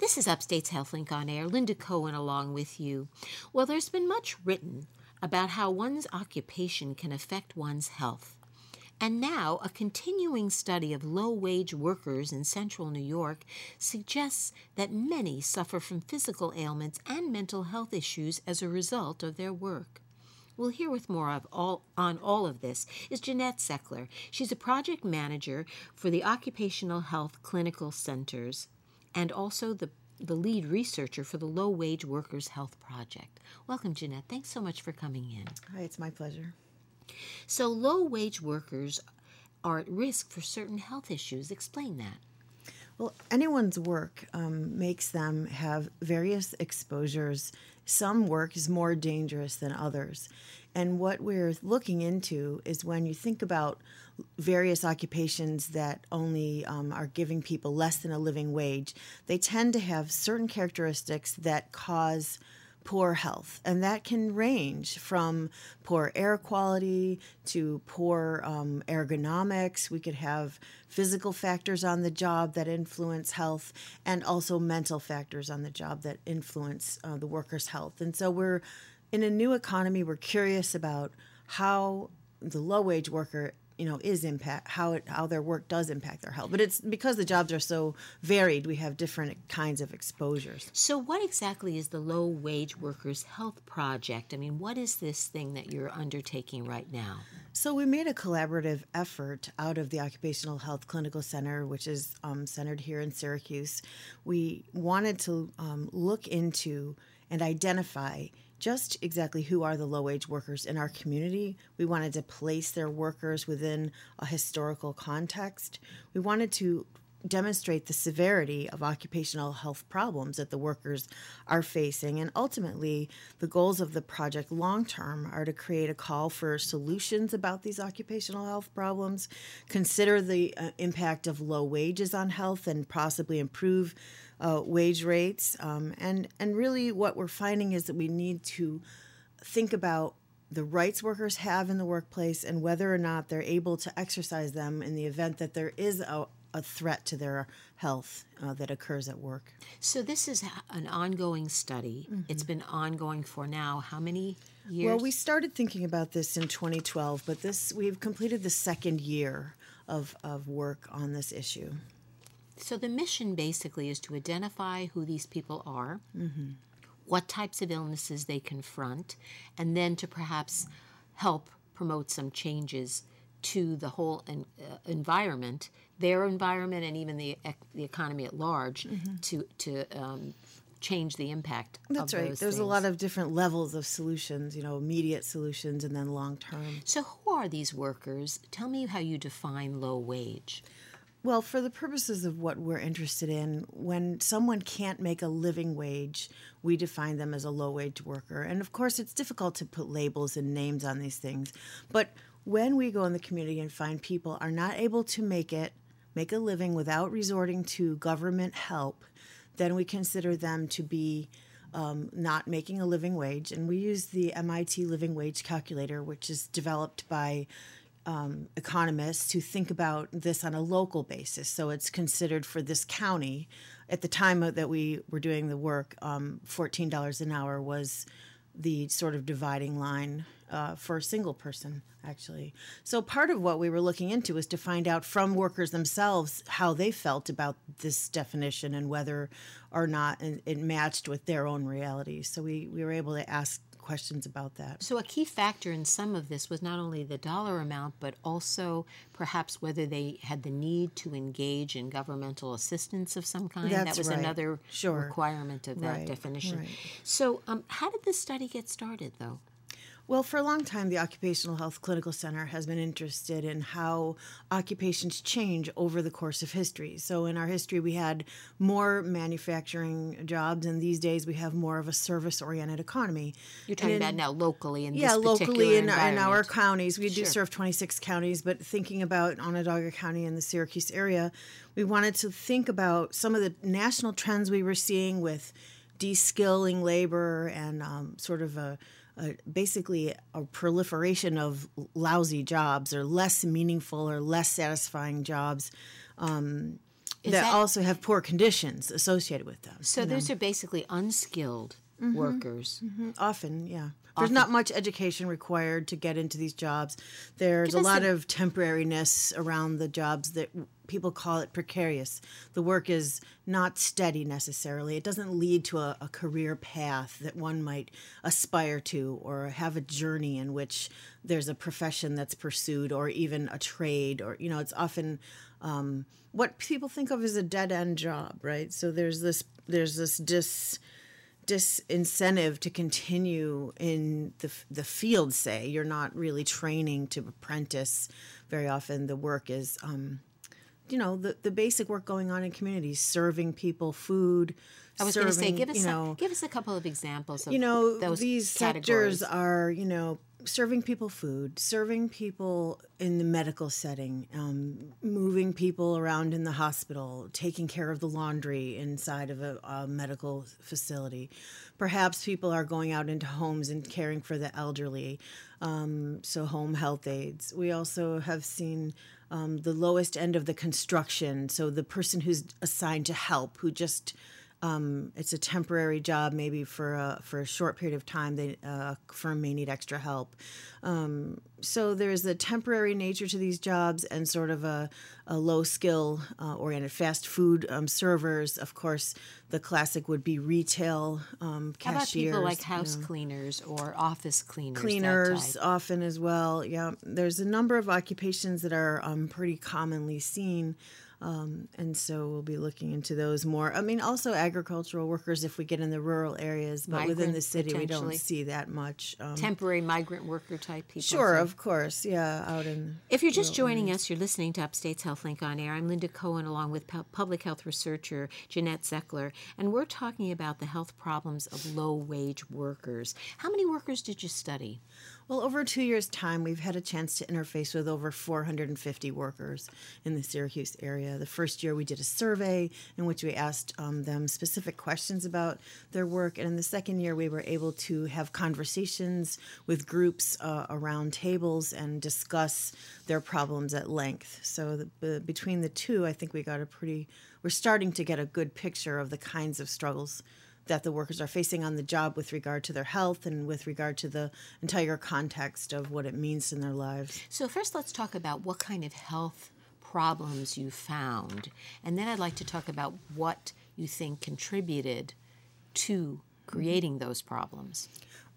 This is Upstate's HealthLink on Air. Linda Cohen along with you. Well, there's been much written about how one's occupation can affect one's health. And now, a continuing study of low wage workers in central New York suggests that many suffer from physical ailments and mental health issues as a result of their work. We'll hear with more of all on all of this is Jeanette Zoeckler. She's a project manager for the Occupational Health Clinical Centers and also the the lead researcher for the Low Wage Workers Health Project. Welcome, Jeanette. Thanks so much for coming in. Hi, it's my pleasure. So, low wage workers are at risk for certain health issues. Explain that. Well, anyone's work um, makes them have various exposures. Some work is more dangerous than others. And what we're looking into is when you think about various occupations that only um, are giving people less than a living wage, they tend to have certain characteristics that cause poor health. And that can range from poor air quality to poor um, ergonomics. We could have physical factors on the job that influence health and also mental factors on the job that influence uh, the worker's health. And so we're in a new economy, we're curious about how the low wage worker you know is impact how it how their work does impact their health. But it's because the jobs are so varied we have different kinds of exposures. So what exactly is the low wage workers health project? I mean what is this thing that you're undertaking right now? So we made a collaborative effort out of the occupational health clinical center which is um, centered here in syracuse. We wanted to um, look into and identify just exactly who are the low wage workers in our community. We wanted to place their workers within a historical context. We wanted to demonstrate the severity of occupational health problems that the workers are facing. And ultimately, the goals of the project long term are to create a call for solutions about these occupational health problems, consider the uh, impact of low wages on health, and possibly improve uh, wage rates. Um, and, and really, what we're finding is that we need to think about the rights workers have in the workplace and whether or not they're able to exercise them in the event that there is a, a threat to their health uh, that occurs at work. So, this is an ongoing study. Mm-hmm. It's been ongoing for now how many years? Well, we started thinking about this in 2012, but this we've completed the second year of, of work on this issue. So the mission basically is to identify who these people are, mm-hmm. what types of illnesses they confront, and then to perhaps help promote some changes to the whole en- uh, environment, their environment, and even the ec- the economy at large, mm-hmm. to to um, change the impact. That's right. There's things. a lot of different levels of solutions. You know, immediate solutions and then long term. So, who are these workers? Tell me how you define low wage. Well, for the purposes of what we're interested in, when someone can't make a living wage, we define them as a low wage worker. And of course, it's difficult to put labels and names on these things. But when we go in the community and find people are not able to make it, make a living without resorting to government help, then we consider them to be um, not making a living wage. And we use the MIT Living Wage Calculator, which is developed by um, economists who think about this on a local basis. So it's considered for this county. At the time that we were doing the work, um, $14 an hour was the sort of dividing line uh, for a single person, actually. So part of what we were looking into was to find out from workers themselves how they felt about this definition and whether or not it matched with their own realities. So we, we were able to ask questions about that. So, a key factor in some of this was not only the dollar amount, but also perhaps whether they had the need to engage in governmental assistance of some kind. That's that was right. another sure. requirement of that right. definition. Right. So, um, how did this study get started, though? Well, for a long time, the Occupational Health Clinical Center has been interested in how occupations change over the course of history. So, in our history, we had more manufacturing jobs, and these days we have more of a service oriented economy. You're talking in, about now locally in yeah, locally in, in, our counties. We sure. do serve 26 counties, but thinking about Onondaga County and the Syracuse area, we wanted to think about some of the national trends we were seeing with de-skilling labor and um, sort of a basically a proliferation of lousy jobs or less meaningful or less satisfying jobs. Um, that, that- also have poor conditions associated with them. So those are basically unskilled Mm-hmm. workers. Often, yeah. There's not much education required to get into these jobs. There's a lot of temporariness around the jobs that people call it precarious. The work is not steady necessarily. It doesn't lead to a, a career path that one might aspire to or have a journey in which there's a profession that's pursued or even a trade or, you know, it's often um, what people think of as a dead end job, right? So there's this, there's this dis disincentive to continue in the, the field say you're not really training to apprentice very often the work is um, you know the, the basic work going on in communities serving people food I was going to say, give us you a, know. give us a couple of examples of you know those these categories. sectors are you know serving people food serving people in the medical setting um, moving people around in the hospital taking care of the laundry inside of a, a medical facility. Perhaps people are going out into homes and caring for the elderly um, so home health aides. We also have seen um, the lowest end of the construction. So the person who's assigned to help who just um, it's a temporary job, maybe for a, for a short period of time. They uh, a firm may need extra help. Um, so there's a temporary nature to these jobs and sort of a, a low skill uh, oriented fast food um, servers. Of course, the classic would be retail um, How about people like you house know cleaners or office cleaners? cleaners often as well. Yeah, there's a number of occupations that are um, pretty commonly seen. Um, and so we'll be looking into those more. I mean, also agricultural workers if we get in the rural areas, but within the city we don't see that much. Um, temporary migrant worker type people. sure, so- of course, yeah, out in If you're just joining us, you're listening to Upstate's HealthLink on Air. I'm Linda Cohen, along with pu- public health researcher Jeanette Zoeckler, and we're talking about the health problems of low wage workers. How many workers did you study? Well, over two years' time, we've had a chance to interface with over 450 workers in the Syracuse area. The first year, we did a survey in which we asked um, them specific questions about their work. And in the second year, we were able to have conversations with groups uh, around tables and discuss their problems at length. So, the, between the two, I think we got a pretty, we're starting to get a good picture of the kinds of struggles that the workers are facing on the job with regard to their health and with regard to the entire context of what it means in their lives. So, first, let's talk about what kind of health problems you found. And then I'd like to talk about what you think contributed to creating those problems.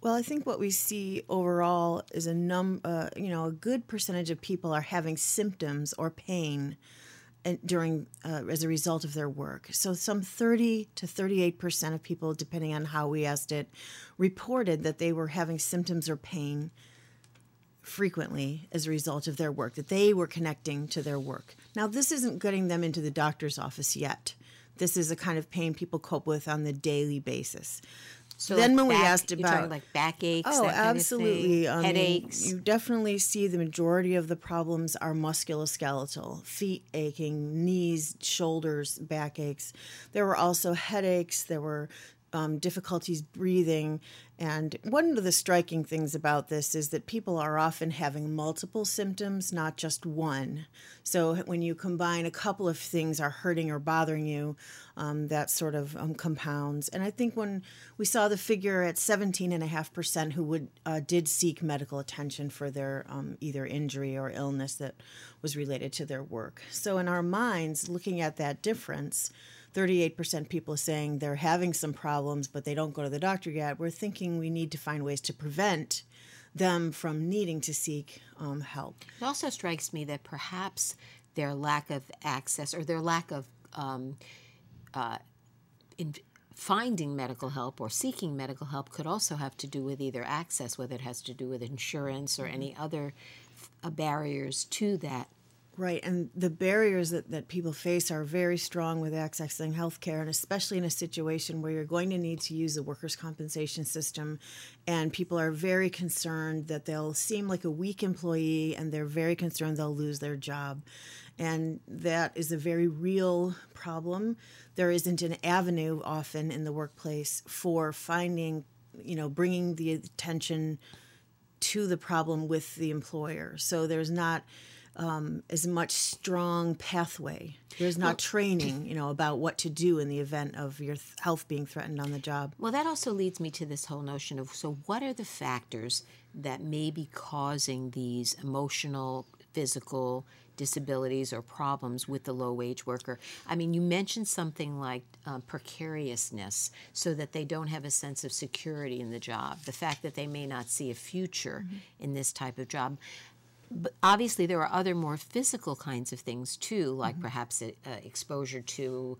Well, I think what we see overall is a num, uh, you know, a good percentage of people are having symptoms or pain during uh, as a result of their work. So some 30 to 38 percent of people, depending on how we asked it, reported that they were having symptoms or pain frequently as a result of their work, that they were connecting to their work. Now, this isn't getting them into the doctor's office yet. This is a kind of pain people cope with on the daily basis. So then like when we asked about like backaches, Oh, that kind of absolutely. I headaches. you definitely see the majority of the problems are musculoskeletal, feet aching, knees, shoulders, backaches. There were also headaches. There were um, difficulties breathing. And one of the striking things about this is that people are often having multiple symptoms, not just one. So when you combine a couple of things are hurting or bothering you, um, that sort of um, compounds. And I think when we saw the figure at 17.5% who would uh, did seek medical attention for their um, either injury or illness that was related to their work. So in our minds, looking at that difference, 38% people saying they're having some problems, but they don't go to the doctor yet. We're thinking we need to find ways to prevent them from needing to seek um, help. It also strikes me that perhaps their lack of access or their lack of um, uh, in finding medical help or seeking medical help could also have to do with either access, whether it has to do with insurance or any other uh, barriers to that. Right, and the barriers that, that people face are very strong with accessing healthcare, and especially in a situation where you're going to need to use the workers' compensation system, and people are very concerned that they'll seem like a weak employee, and they're very concerned they'll lose their job. And that is a very real problem. There isn't an avenue often in the workplace for finding, you know, bringing the attention to the problem with the employer. So there's not um, as much strong pathway. There's not training, you know, about what to do in the event of your th- health being threatened on the job. Well, that also leads me to this whole notion of so, what are the factors that may be causing these emotional, physical disabilities or problems with the low wage worker? I mean, you mentioned something like um, precariousness, so that they don't have a sense of security in the job, the fact that they may not see a future mm-hmm. in this type of job but obviously there are other more physical kinds of things too, like mm-hmm. perhaps uh, exposure to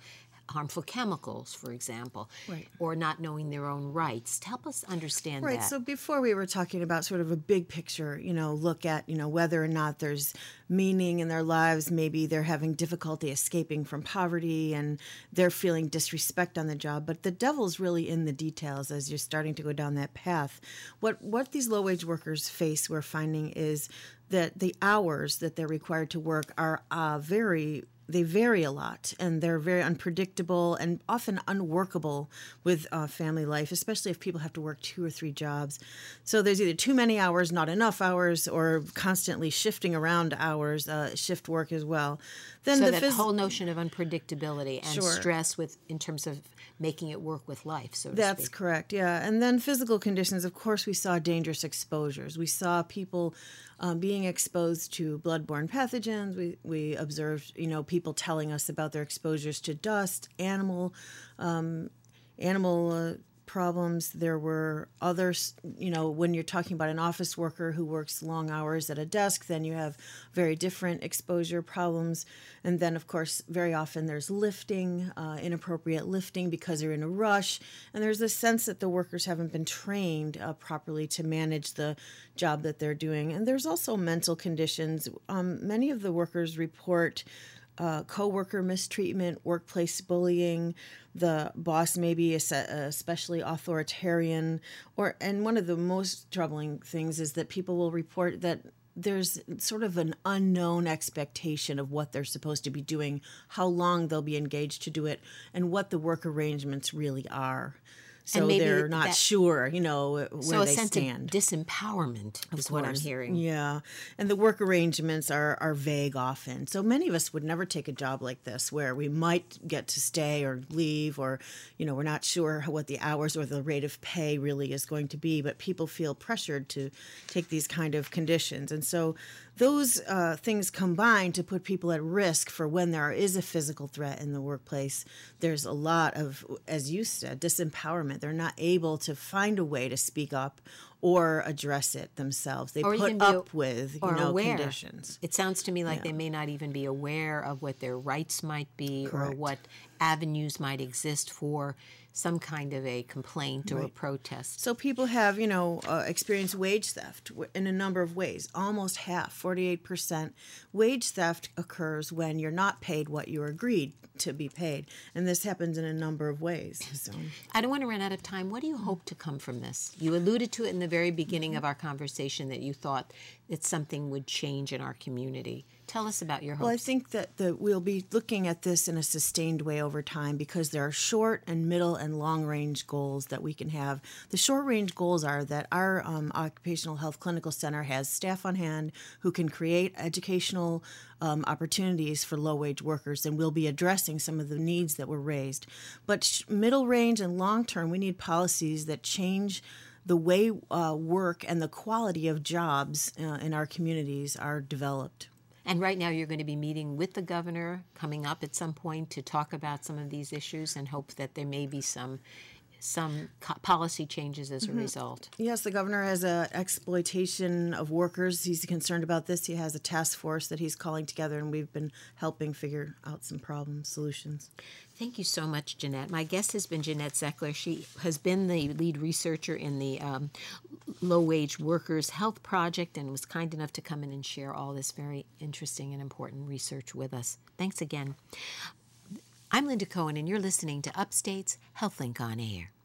harmful chemicals, for example, right. or not knowing their own rights. Help us understand right. that. So before we were talking about sort of a big picture, you know, look at you know whether or not there's meaning in their lives. Maybe they're having difficulty escaping from poverty and they're feeling disrespect on the job. But the devil's really in the details as you're starting to go down that path. What what these low wage workers face, we're finding is that the hours that they're required to work are uh, very they vary a lot and they're very unpredictable and often unworkable with uh, family life, especially if people have to work two or three jobs. So there's either too many hours, not enough hours, or constantly shifting around hours, uh, shift work as well. Then so the that phys- whole notion of unpredictability and sure. stress with in terms of making it work with life. So that's speak. correct. Yeah, and then physical conditions. Of course, we saw dangerous exposures. We saw people um, being exposed to bloodborne pathogens. We we observed, you know, people telling us about their exposures to dust, animal, um, animal. Uh, problems. There were others, you know, when you're talking about an office worker who works long hours at a desk, then you have very different exposure problems. And then, of course, very often there's lifting, uh, inappropriate lifting because they're in a rush. And there's a sense that the workers haven't been trained uh, properly to manage the job that they're doing. And there's also mental conditions. Um, many of the workers report uh, coworker mistreatment, workplace bullying. The boss may be especially authoritarian, or and one of the most troubling things is that people will report that there's sort of an unknown expectation of what they're supposed to be doing, how long they'll be engaged to do it, and what the work arrangements really are so they're not that, sure, you know, where so a they sense stand. Of disempowerment of is course. what I'm hearing. Yeah, and the work arrangements are are vague often. So many of us would never take a job like this, where we might get to stay or leave, or you know, we're not sure what the hours or the rate of pay really is going to be. But people feel pressured to take these kind of conditions, and so those uh, things combine to put people at risk for when there is a physical threat in the workplace. There's a lot of, as you said, disempowerment. They're not able to find a way to speak up or address it themselves. They or put up with you know aware. conditions. It sounds to me like yeah. they may not even be aware of what their rights might be Correct. or what avenues might exist for some kind of a complaint or right. a protest. So people have, you know, uh, experienced wage theft in a number of ways. Almost half, 48%. Wage theft occurs when you're not paid what you agreed to be paid. And this happens in a number of ways. So. I don't want to run out of time. What do you hope to come from this? You alluded to it in the very beginning of our conversation that you thought that something would change in our community. Tell us about your hopes. Well, I think that the, we'll be looking at this in a sustained way over time because there are short and middle and long range goals that we can have. The short range goals are that our um, Occupational Health Clinical Center has staff on hand who can create educational um, opportunities for low wage workers, and we'll be addressing some of the needs that were raised. But sh- middle range and long term, we need policies that change the way uh, work and the quality of jobs uh, in our communities are developed. And right now, you're going to be meeting with the governor coming up at some point to talk about some of these issues and hope that there may be some some policy changes as a mm-hmm. result. Yes, the governor has a exploitation of workers. He's concerned about this. He has a task force that he's calling together, and we've been helping figure out some problem solutions. Thank you so much, Jeanette. My guest has been Jeanette Zoeckler. She has been the lead researcher in the um, Low Wage Workers Health Project and was kind enough to come in and share all this very interesting and important research with us. Thanks again. I'm Linda Cohen, and you're listening to Upstate's HealthLink on Air.